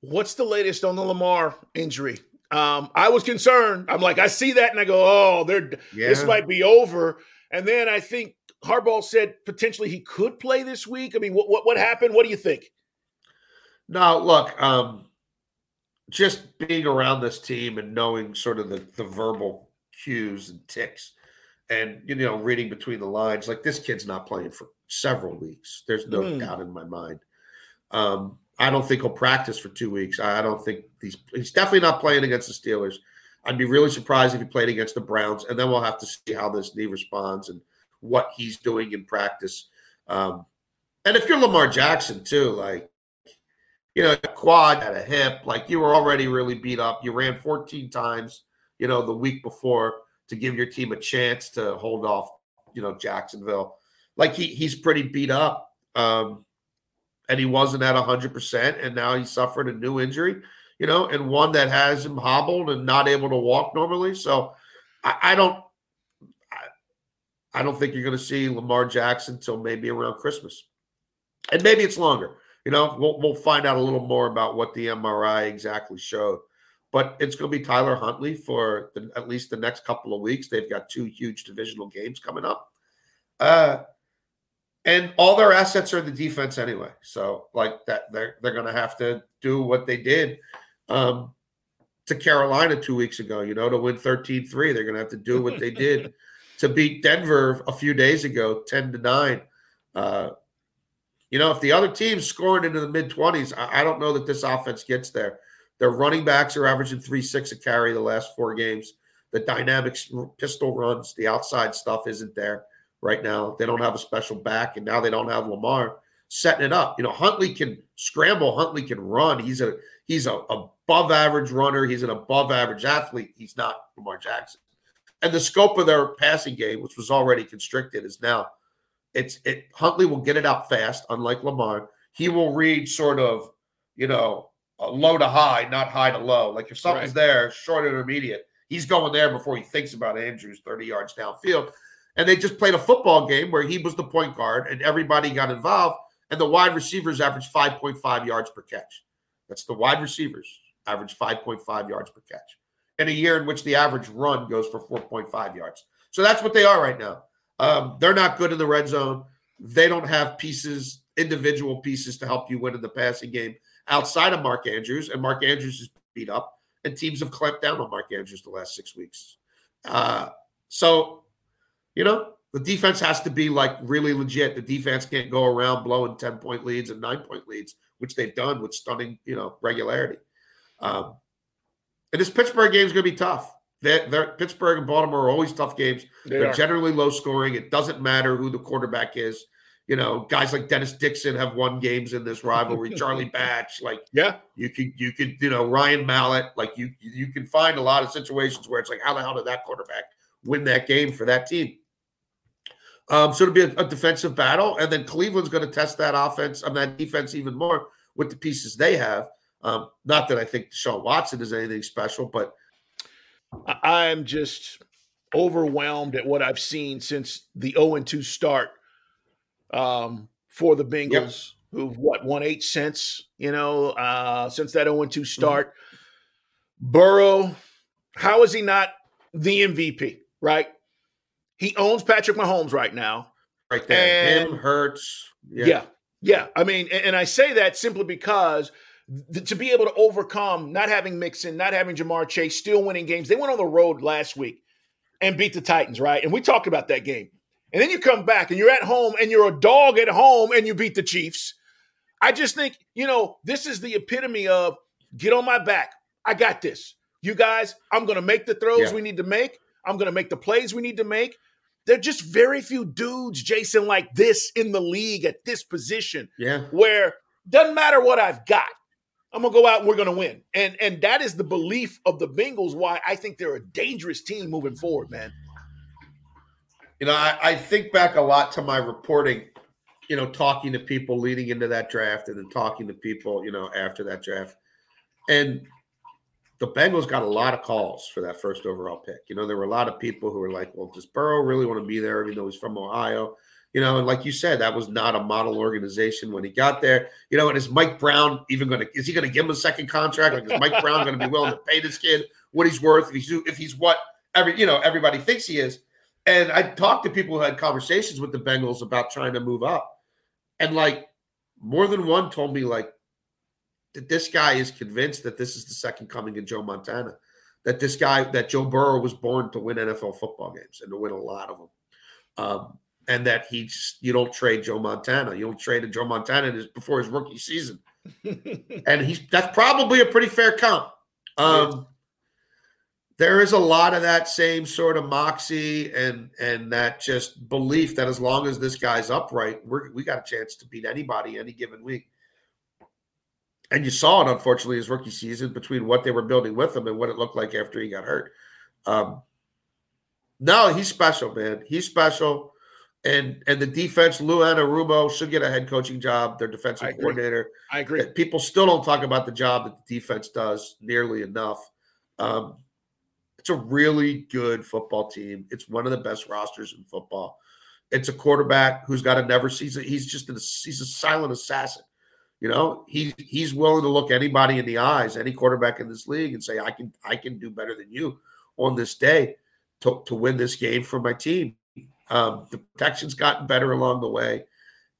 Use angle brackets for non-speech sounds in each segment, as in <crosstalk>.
What's the latest on the Lamar injury? Um, I was concerned. I'm like, I see that and I go, oh, they're Yeah. this might be over. And then I think Harbaugh said potentially he could play this week. I mean, what what, what happened? What do you think? No, look, um, just being around this team and knowing sort of the, the verbal cues and tics and you know, reading between the lines, like this kid's not playing for several weeks. There's no Hmm. doubt in my mind. Um, I don't think he'll practice for two weeks. I don't think he's he's definitely not playing against the Steelers. I'd be really surprised if he played against the Browns, and then we'll have to see how this knee responds and what he's doing in practice. Um, and if you're Lamar Jackson too, like you know, quad at a hip, like you were already really beat up. You ran 14 times, you know, the week before to give your team a chance to hold off, you know, Jacksonville. Like he he's pretty beat up. Um, and he wasn't at 100%, and now he suffered a new injury, you know, and one that has him hobbled and not able to walk normally. So I, I don't I, I don't think you're going to see Lamar Jackson till maybe around Christmas. And maybe it's longer. You know, we'll, we'll find out a little more about what the MRI exactly showed. But it's going to be Tyler Huntley for the, at least the next couple of weeks. They've got two huge divisional games coming up. Uh, and all their assets are the defense anyway. So, like that, they're they're going to have to do what they did um, to Carolina two weeks ago. You know, to win 13-3, they're going to have to do what they did <laughs> to beat Denver a few days ago, ten to nine. Uh, you know, if the other team's scoring into the mid 20s, I, I don't know that this offense gets there. Their running backs are averaging three six a carry the last four games. The dynamics, pistol runs, the outside stuff isn't there right now. They don't have a special back, and now they don't have Lamar setting it up. You know, Huntley can scramble. Huntley can run. He's a he's a above average runner. He's an above average athlete. He's not Lamar Jackson. And the scope of their passing game, which was already constricted, is now it's it Huntley will get it out fast, unlike Lamar. He will read sort of, you know, low to high, not high to low. Like if something's Right. there, short intermediate, he's going there before he thinks about Andrews 30 yards downfield. And they just played a football game where he was the point guard and everybody got involved, and the wide receivers averaged 5.5 yards per catch. That's the wide receivers average 5.5 yards per catch in a year in which the average run goes for 4.5 yards. So that's what they are right now. Um, they're not good in the red zone. They don't have pieces, individual pieces to help you win in the passing game outside of Mark Andrews. And Mark Andrews is beat up, and teams have clamped down on Mark Andrews the last six weeks. Uh, so, you know, the defense has to be like really legit. The defense can't go around blowing 10 point leads and nine point leads, which they've done with stunning, you know, regularity. Um, and this Pittsburgh game is going to be tough. They're, they're, Pittsburgh and Baltimore are always tough games. They They're are. generally low scoring. It doesn't matter who the quarterback is. You know, guys like Dennis Dixon have won games in this rivalry. <laughs> Charlie Batch, like Yeah. you could, you could, you know, Ryan Mallett, like you, you can find a lot of situations where it's like, how the hell did that quarterback win that game for that team? Um, so it'll be a, a defensive battle, and then Cleveland's going to test that offense, on that defense even more with the pieces they have. Um, not that I think Deshaun Watson is anything special, but I- I'm just overwhelmed at what I've seen since the 0 and 2 start um, for the Bengals, who've what won eight cents, you know, uh, since that 0 and 2 start. Burrow, how is he not the MVP? Right, he owns Patrick Mahomes right now. right there, And- him hurts. Yeah. Yeah. I mean, and, and I say that simply because to be able to overcome not having Mixon, not having Ja'Marr Chase, still winning games. They went on the road last week and beat the Titans, right? And we talked about that game. And then you come back and you're at home and you're a dog at home and you beat the Chiefs. I just think, you know, this is the epitome of get on my back. I got this. You guys, I'm going to make the throws yeah. we need to make. I'm going to make the plays we need to make. There are just very few dudes, Jason, like this in the league at this position. Yeah. Where doesn't matter what I've got. I'm gonna go out and we're gonna win. And and that is the belief of the Bengals why I think they're a dangerous team moving forward, man. You know, I, I think back a lot to my reporting, you know, talking to people leading into that draft and then talking to people, you know, after that draft. And the Bengals got a lot of calls for that first overall pick. You know, there were a lot of people who were like, well, does Burrow really want to be there, even though he's from Ohio? You know, and like you said, that was not a model organization when he got there. You know, and is Mike Brown even going to, is he going to give him a second contract? Like, is Mike <laughs> Brown going to be willing to pay this kid what he's worth? If he's, if he's what every, you know, everybody thinks he is. And I talked to people who had conversations with the Bengals about trying to move up. And like more than one told me, like, that this guy is convinced that this is the second coming of Joe Montana. That this guy, that Joe Burrow was born to win NFL football games and to win a lot of them. Um, and that he's you don't trade Joe Montana. You don't trade a Joe Montana before his rookie season. <laughs> and he's that's probably a pretty fair count. Um, there is a lot of that same sort of moxie and and that just belief that as long as this guy's upright, we we got a chance to beat anybody any given week. And you saw it, unfortunately, his rookie season between what they were building with him and what it looked like after he got hurt. Um, no, he's special, man. He's special. And and the defense, Lou Anarumo should get a head coaching job. Their defensive I coordinator. I agree. People still don't talk about the job that the defense does nearly enough. Um, it's a really good football team. It's one of the best rosters in football. It's a quarterback who's got a never season. He's just a, he's a silent assassin. You know, he he's willing to look anybody in the eyes, any quarterback in this league, and say, "I can I can do better than you on this day to, to win this game for my team." Um, the protection's gotten better along the way,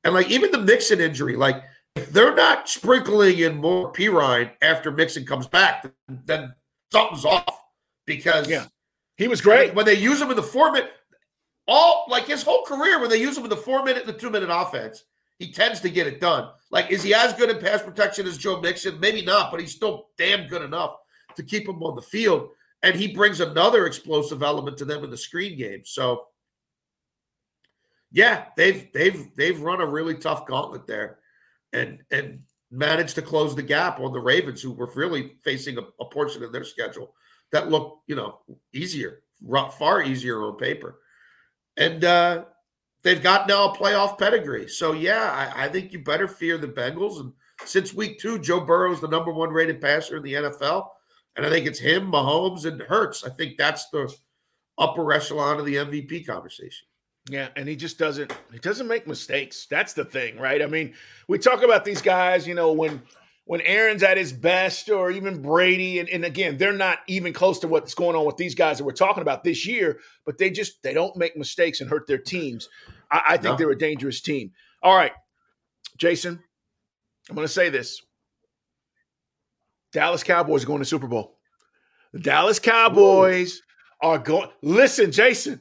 and like even the Mixon injury, like if they're not sprinkling in more Perine after Mixon comes back, then something's off because yeah, he was great when they use him in the four minute. All like his whole career, when they use him in the four minute and the two minute offense, he tends to get it done. Like, is he as good in pass protection as Joe Mixon? Maybe not, but he's still damn good enough to keep him on the field. And he brings another explosive element to them in the screen game. So, yeah, they've they've they've run a really tough gauntlet there, and and managed to close the gap on the Ravens, who were really facing a, a portion of their schedule that looked, you know, easier, far easier on paper. And uh, they've got now a playoff pedigree. So yeah, I, I, think you better fear the Bengals. And since week two, Joe Burrow is the number one rated passer in the NFL, and I think it's him, Mahomes, and Hurts. I think that's the upper echelon of the MVP conversation. Yeah, and he just doesn't he doesn't make mistakes. That's the thing, right? I mean, we talk about these guys, you know, when when Aaron's at his best, or even Brady, and, and again, they're not even close to what's going on with these guys that we're talking about this year, but they just they don't make mistakes and hurt their teams. I, I think no. they're a dangerous team. All right, Jason, I'm going to say this: Dallas Cowboys are going to Super Bowl. The Dallas Cowboys Ooh. are going. Listen, Jason,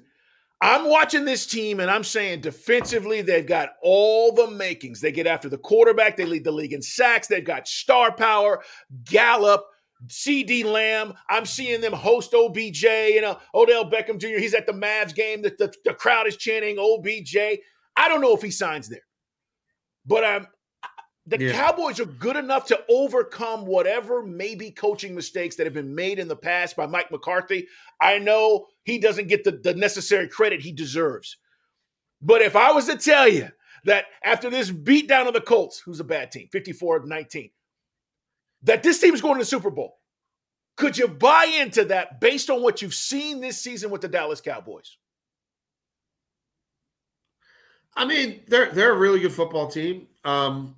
I'm watching this team and I'm saying defensively, they've got all the makings. They get after the quarterback, they lead the league in sacks, they've got star power, Gallup, CeeDee Lamb. I'm seeing them host OBJ, and know, Odell Beckham Jr. He's at the Mavs game. The, the, the crowd is chanting OBJ. I don't know if he signs there, but I'm the yeah. Cowboys are good enough to overcome whatever maybe coaching mistakes that have been made in the past by Mike McCarthy. I know he doesn't get the, the necessary credit he deserves. But if I was to tell you that after this beatdown of the Colts, who's a bad team, 54 19, that this team is going to the Super Bowl, could you buy into that based on what you've seen this season with the Dallas Cowboys? I mean, they're they're a really good football team. Um,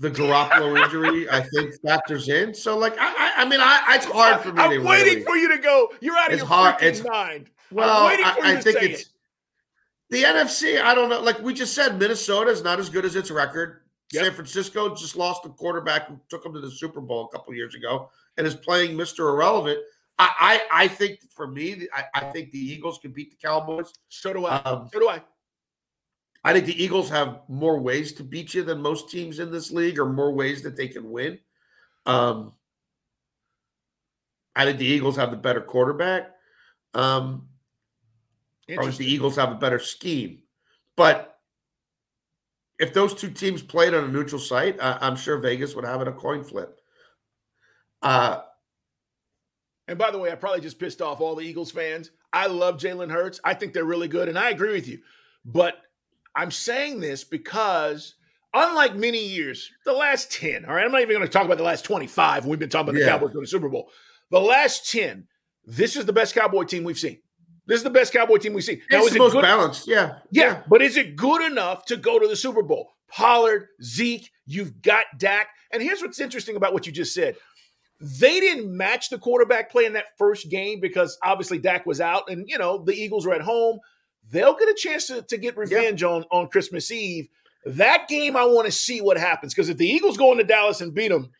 the Garoppolo injury, I think, factors in. So, like, I, I, I mean, I, it's hard for me. I'm waiting really, for you to go. You're out of it's your hard, it's, mind. Well, I, I think it's it. the NFC. I don't know. Like we just said, Minnesota is not as good as its record. Yep. San Francisco just lost a quarterback who took them to the Super Bowl a couple years ago and is playing Mr. Irrelevant. I, I, I think for me, I, I, think the Eagles can beat the Cowboys. So do I. Um, so do I. I think the Eagles have more ways to beat you than most teams in this league, or more ways that they can win. Um, I think the Eagles have the better quarterback. Um, or the Eagles have a better scheme. But if those two teams played on a neutral site, I'm sure Vegas would have it a coin flip. Uh, and by the way, I probably just pissed off all the Eagles fans. I love Jalen Hurts. I think they're really good, and I agree with you. But I'm saying this because, unlike many years, the last 10, all right, I'm not even going to talk about the last 25. We've been talking about the. Cowboys going to the Super Bowl. The last 10, this is the best Cowboy team we've seen. This is the best Cowboy team we've seen. Now, it's is the most good? balanced, yeah. yeah. Yeah, but is it good enough to go to the Super Bowl? Pollard, Zeke, you've got Dak. And here's what's interesting about what you just said. They didn't match the quarterback play in that first game because obviously Dak was out and, you know, the Eagles were at home. They'll get a chance to, to get revenge on, on Christmas Eve. That game, I want to see what happens because if the Eagles go into Dallas and beat them,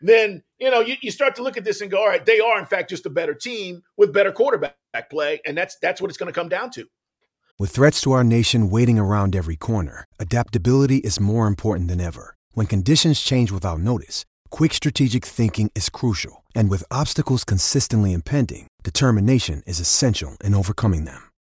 then you know you, you start to look at this and go, all right, they are in fact just a better team with better quarterback play, and that's that's what it's going to come down to. With threats to our nation waiting around every corner, adaptability is more important than ever. When conditions change without notice, quick strategic thinking is crucial, and with obstacles consistently impending, determination is essential in overcoming them.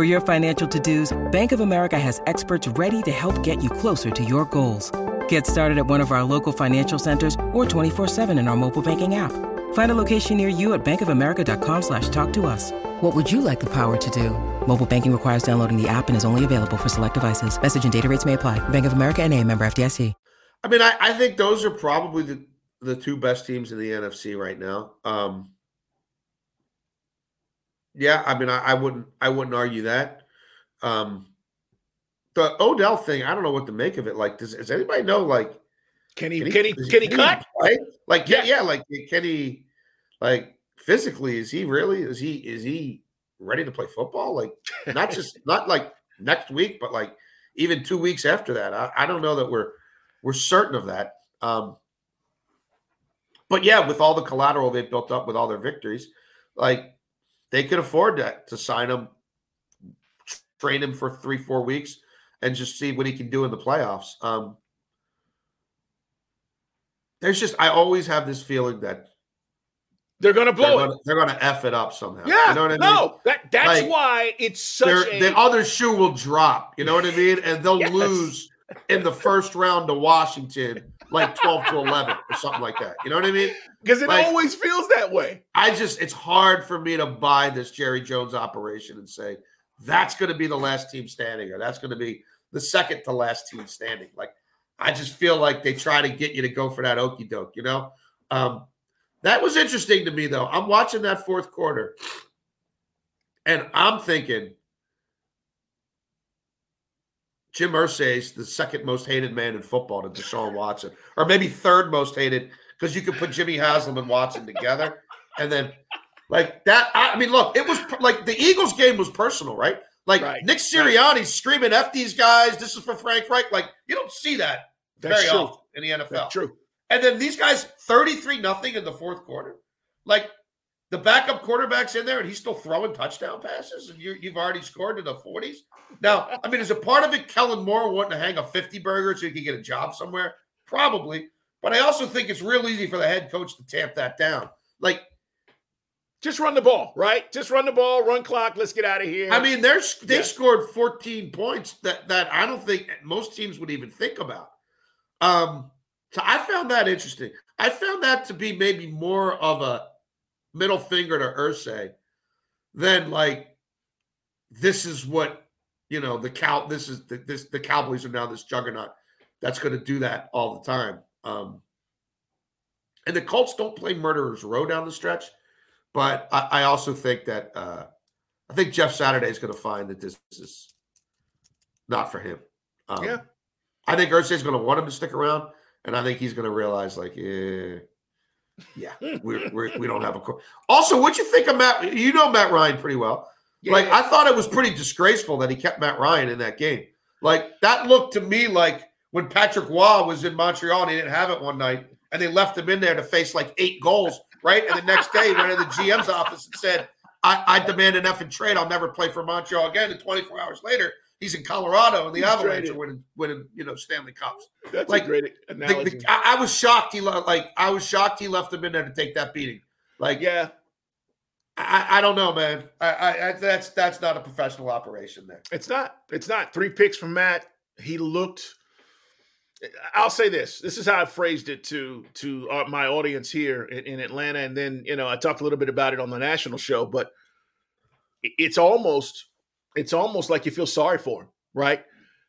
For your financial to dos, Bank of America has experts ready to help get you closer to your goals. Get started at one of our local financial centers or 24 7 in our mobile banking app. Find a location near you at bankofamerica.com slash talk to us. What would you like the power to do? Mobile banking requires downloading the app and is only available for select devices. Message and data rates may apply. Bank of America and a member FDIC. I mean, I, I, think those are probably the, the two best teams in the NFC right now. Um, yeah, I mean, I, I, wouldn't I wouldn't argue that. Um, the Odell thing, I don't know what to make of it. Like, does, does anybody know? Like, can he? Can he? Can he, can he cut? Right? Like yeah, yeah. Like can he? Like physically, is he really? Is he? Is he ready to play football? Like not <laughs> just not like next week, but like even two weeks after that. I, I don't know that we're we're certain of that. Um, but yeah, with all the collateral they've built up with all their victories, like they could afford that to sign him, train him for three, four weeks, and just see what he can do in the playoffs. Um, there's just I always have this feeling that they're gonna blow they're it. they're gonna f it up somehow. Yeah, you know what I mean? No, that that's like, why it's such a the other shoe will drop. You know what I mean? And they'll <laughs> yes. lose in the first round to Washington, like twelve to eleven or something like that. You know what I mean? Because it like, always feels that way. I just it's hard for me to buy this Jerry Jones operation and say that's going to be the last team standing or that's going to be the second to last team standing. Like I just feel like they try to get you to go for that okey doke, you know? Um, that was interesting to me, though. I'm watching that fourth quarter and I'm thinking Jim Irsay's the second most hated man in football to Deshaun Watson, or maybe third most hated because you could put Jimmy Haslam and Watson together. And then, like that, I, mean, look, it was like the Eagles game was personal, right? Like right. Nick Sirianni right. screaming, F these guys, this is for Frank Reich. Like, you don't see that that's very true. often in the NFL. That's true. And then these guys, 33 nothing in the fourth quarter. Like the backup quarterback's in there and he's still throwing touchdown passes and you have already scored in the 40s. Now, I mean, is a part of it Kellen Moore wanting to hang a 50 burger so he can get a job somewhere? Probably. But I also think it's real easy for the head coach to tamp that down. Like, just run the ball, right? Just run the ball, run clock. Let's get out of here. I mean, they're they yeah. scored 14 points that that I don't think most teams would even think about. Um, so I found that interesting. I found that to be maybe more of a middle finger to Irsay than like this is what you know the cow. This is the, this the Cowboys are now this juggernaut that's going to do that all the time. Um, And the Colts don't play murderers row down the stretch, but I, I also think that uh, I think Jeff Saturday is going to find that this is not for him. Um, Yeah. I think Irsay is going to want him to stick around, and I think he's going to realize, like, yeah, yeah, <laughs> we're, we're, we don't have a. Co- also, what you think of Matt? You know Matt Ryan pretty well. Yeah, like, yeah. I thought it was pretty disgraceful that he kept Matt Ryan in that game. Like, that looked to me like when Patrick Roy was in Montreal and he didn't have it one night, and they left him in there to face like eight goals, right? And the next day, he went in the GM's office and said, I, I demand an effing trade. I'll never play for Montreal again. And 24 hours later, he's in Colorado, and the He's Avalanche traded. are winning, winning, you know, Stanley Cups. That's like, a great The- analogy. the- I, I was shocked. He le- like I was shocked he left them in there to take that beating. Like, yeah, I, I don't know, man. I, I, that's that's not a professional operation there. It's not. It's not. Three picks from Matt. He looked. I'll say this. This is how I phrased it to to uh, my audience here in, in Atlanta, and then you know I talked a little bit about it on the national show. But it's almost it's almost like you feel sorry for him, right?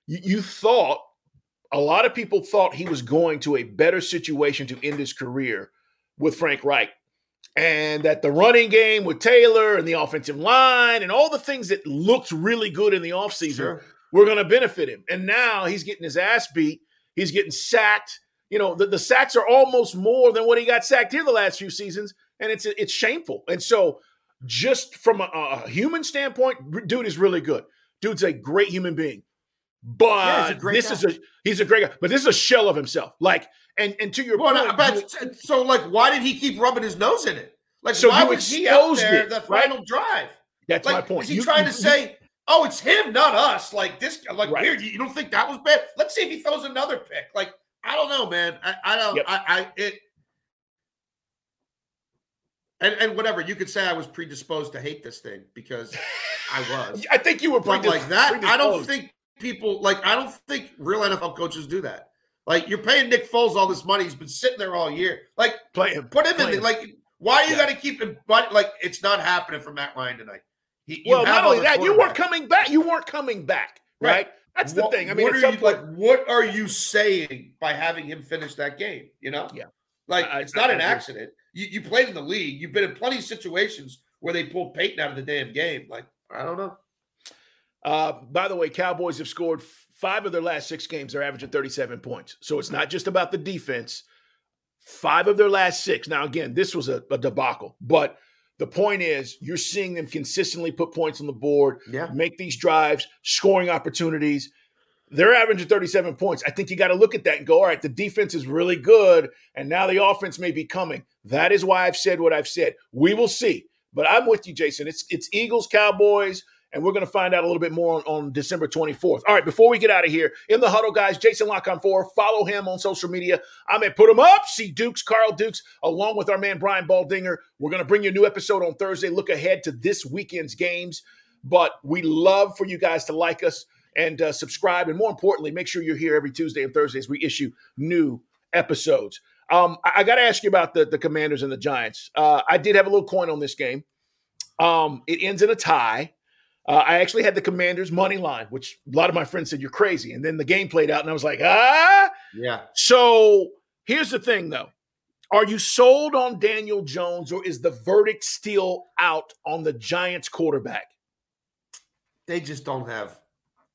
You, you thought a lot of people thought he was going to a better situation to end his career with Frank Reich. And that the running game with Taylor and the offensive line and all the things that looked really good in the offseason Sure. were going to benefit him. And now he's getting his ass beat. He's getting sacked. You know, the, the sacks are almost more than what he got sacked here the last few seasons. And it's it's shameful. And so, just from a, a human standpoint, dude is really good. Dude's a great human being. But Yeah, this guy. is a he's a great guy. But this is a shell of himself. Like, and and to your Well, point, but so like, why did he keep rubbing his nose in it? Like, So why was he out exposed there it, the right? final drive? that's Like, my point. is he You- trying you- to say, "Oh, it's him, not us"? Like this, like Right. weird. You don't think that was bad? Let's see if he throws another pick. Like, I don't know, man. I, I don't. Yep. I, I it. And, and whatever you could say, I was predisposed to hate this thing because I <laughs> was. I think you were like that, I don't think people like. I don't think real NFL coaches do that. Like you're paying Nick Foles all this money. He's been sitting there all year. Like play him. put him Play in. The, him. like why you Yeah. got to keep him? But like it's not happening for Matt Ryan tonight. He, Well, not only that, you weren't coming back. You weren't coming back, right? Right. That's the What- thing. I mean, what are you point, like? What are you saying by having him finish that game? You know, Yeah. like I- it's I- not I an accident. You, you played in the league. You've been in plenty of situations where they pulled Peyton out of the damn game. Like I don't know. Uh, by the way, Cowboys have scored five of their last six games. They're averaging 37 points. So it's not just about the defense. Five of their last six. Now, again, this was a, a debacle, but the point is you're seeing them consistently put points on the board, Yeah. make these drives, scoring opportunities. They're averaging 37 points. I think you got to look at that and go, all right, the defense is really good, and now the offense may be coming. That is why I've said what I've said. We will see. But I'm with you, Jason. It's it's Eagles, Cowboys, and we're going to find out a little bit more on, on December 24th. All right, before we get out of here, in the huddle, guys, Jason La Canfora. Follow him on social media. I'm at him Up. See Dukes, Carl Dukes, along with our man Brian Baldinger. We're going to bring you a new episode on Thursday. Look ahead to this weekend's games. But we love for you guys to like us and uh, subscribe. And more importantly, make sure you're here every Tuesday and Thursday as we issue new episodes. Um, I, I got to ask you about the, the Commanders and the Giants. Uh, I did have a little coin on this game. Um, it ends in a tie. Uh, I actually had the Commanders money line, which a lot of my friends said you're crazy. And then the game played out, and I was like, ah. Yeah. So here's the thing, though. Are you sold on Daniel Jones, or is the verdict still out on the Giants quarterback? they just don't have.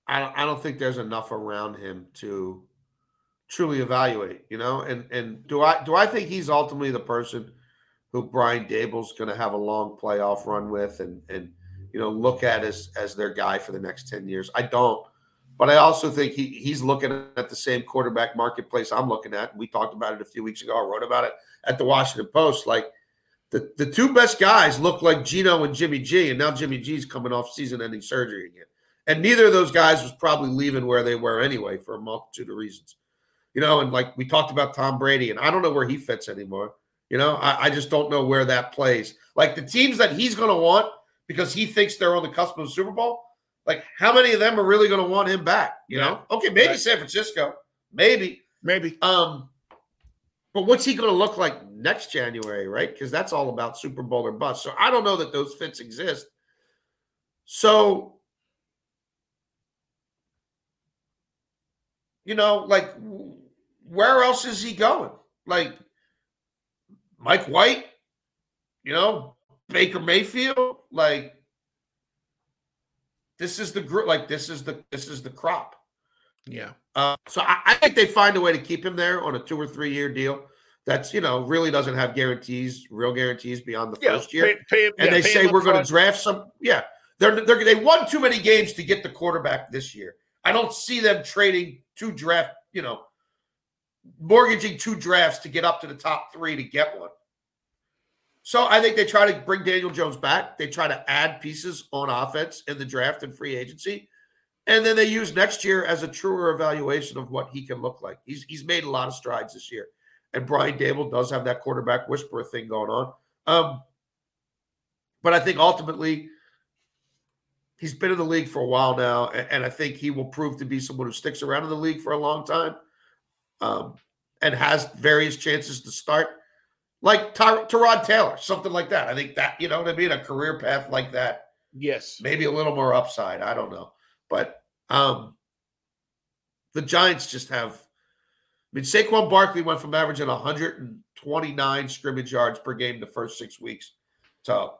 I don't, I don't think there's enough around him to truly evaluate. You know, and and do I do I think he's ultimately the person who Brian Daboll's going to have a long playoff run with, and and you know look at as as their guy for the next ten years? I don't. But I also think he he's looking at the same quarterback marketplace I'm looking at. We talked about it a few weeks ago. I wrote about it at the Washington Post. Like the, the two best guys look like Geno and Jimmy G, and now Jimmy G's coming off season-ending surgery again. And neither of those guys was probably leaving where they were anyway for a multitude of reasons. You know, and like we talked about Tom Brady, and I don't know where he fits anymore. You know, I, I just don't know where that plays. Like the teams that he's going to want because he thinks they're on the cusp of the Super Bowl. Like, how many of them are really going to want him back? You know, okay, maybe Right. San Francisco, maybe. Maybe. Um, but what's he going to look like next January, right? Because that's all about Super Bowl or bust. So I don't know that those fits exist. So, you know, like, where else is he going? Like, Mike White, you know, Baker Mayfield, like this is the group, like this is the this is the crop. Yeah. Uh, so I, I, think they find a way to keep him there on a two or three year deal. That's you know really doesn't have guarantees, real guarantees beyond the yeah, first year. Pay, pay, and yeah, they say we're going to draft some. Yeah, they're, they're they won too many games to get the quarterback this year. I don't see them trading two draft. You know, mortgaging two drafts to get up to the top three to get one. So I think they try to bring Daniel Jones back. They try to add pieces on offense in the draft and free agency. And then they use next year as a truer evaluation of what he can look like. He's he's made a lot of strides this year. And Brian Daboll does have that quarterback whisperer thing going on. Um, but I think ultimately he's been in the league for a while now, and I think he will prove to be someone who sticks around in the league for a long time, um, and has various chances to start like Ty- Tyrod Taylor, something like that. I think that you know what I mean, a career path like that. Yes, maybe a little more upside. I don't know, but um, the Giants just have. I mean, Saquon Barkley went from averaging 129 scrimmage yards per game the first six weeks to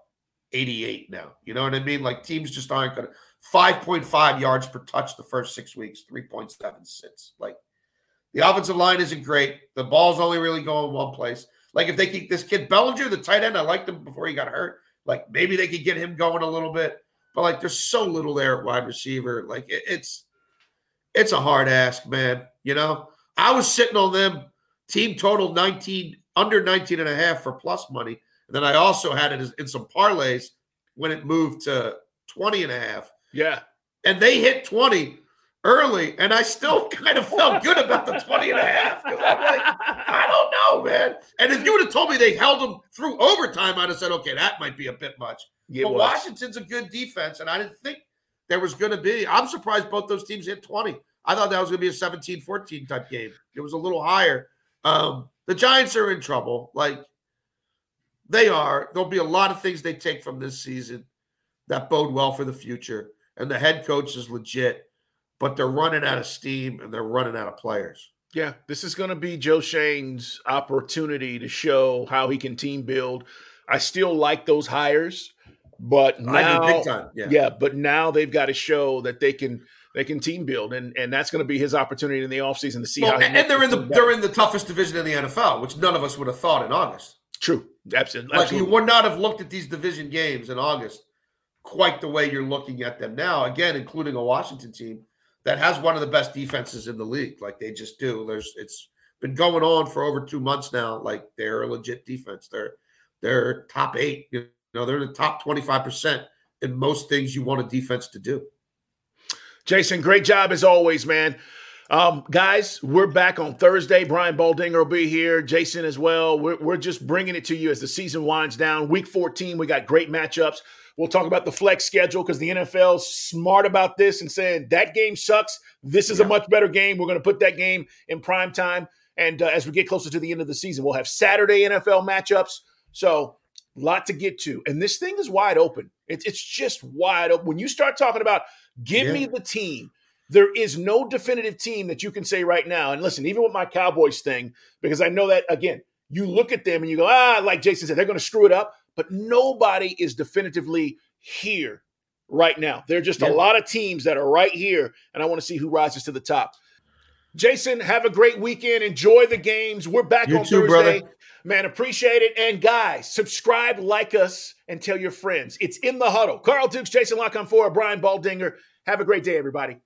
88 now. You know what I mean? Like teams just aren't going to 5.5 yards per touch the first six weeks, 3.76. Like the offensive line isn't great. The ball's only really going one place. Like if they keep this kid Bellinger, the tight end, I liked him before he got hurt. Like maybe they could get him going a little bit, but like there's so little there at wide receiver. Like it, it's it's a hard ask, man. You know, I was sitting on them team total 19 under 19 and a half for plus money. And then I also had it in some parlays when it moved to 20 and a half. Yeah. And they hit 20 early, and I still kind of felt <laughs> good about the 20 and a half. I'm like, I don't know, man. And if you would have told me they held them through overtime, I'd have said, okay, that might be a bit much. Yeah, but Washington's a good defense, and I didn't think there was going to be. I'm surprised both those teams hit 20. I thought that was going to be a 17 14 type game. It was a little higher. Um, the Giants are in trouble. Like, they are. There'll be a lot of things they take from this season that bode well for the future. And the head coach is legit but they're running out of steam and they're running out of players. Yeah, this is going to be Joe Schoen's opportunity to show how he can team build. I still like those hires, but now, yeah. yeah, but now they've got to show that they can they can team build, and and that's going to be his opportunity in the offseason to see well, how. and they're in the better. they're in the toughest division in the NFL, which none of us would have thought in August. True, absolutely. Like you would not have looked at these division games in August quite the way you're looking at them now. Again, including a Washington team that has one of the best defenses in the league. Like they just do. There's it's been going on for over two months now. Like they're a legit defense. They're they're top eight. You know, they're in the top 25% in most things you want a defense to do. Jason, great job as always, man. Um, guys, we're back on Thursday. Brian Baldinger will be here. Jason as well. We're, we're just bringing it to you as the season winds down. Week 14, we got great matchups. We'll talk about the flex schedule because the NFL's smart about this and saying that game sucks. This is yeah. a much better game. We're going to put that game in prime time. And uh, as we get closer to the end of the season, we'll have Saturday NFL matchups. So, a lot to get to. And this thing is wide open. It's, it's just wide open. When you start talking about give yeah. me the team, there is no definitive team that you can say right now. And listen, even with my Cowboys thing, because I know that, again, you look at them and you go, ah, like Jason said, they're going to screw it up but nobody is definitively here right now. There are just yeah. a lot of teams that are right here, and I want to see who rises to the top. Jason, have a great weekend. Enjoy the games. We're back you on too, Thursday. Brother. Man, appreciate it. And guys, subscribe, like us, and tell your friends. It's in the huddle. Carl Dukes, Jason La Canfora Brian Baldinger. Have a great day, everybody.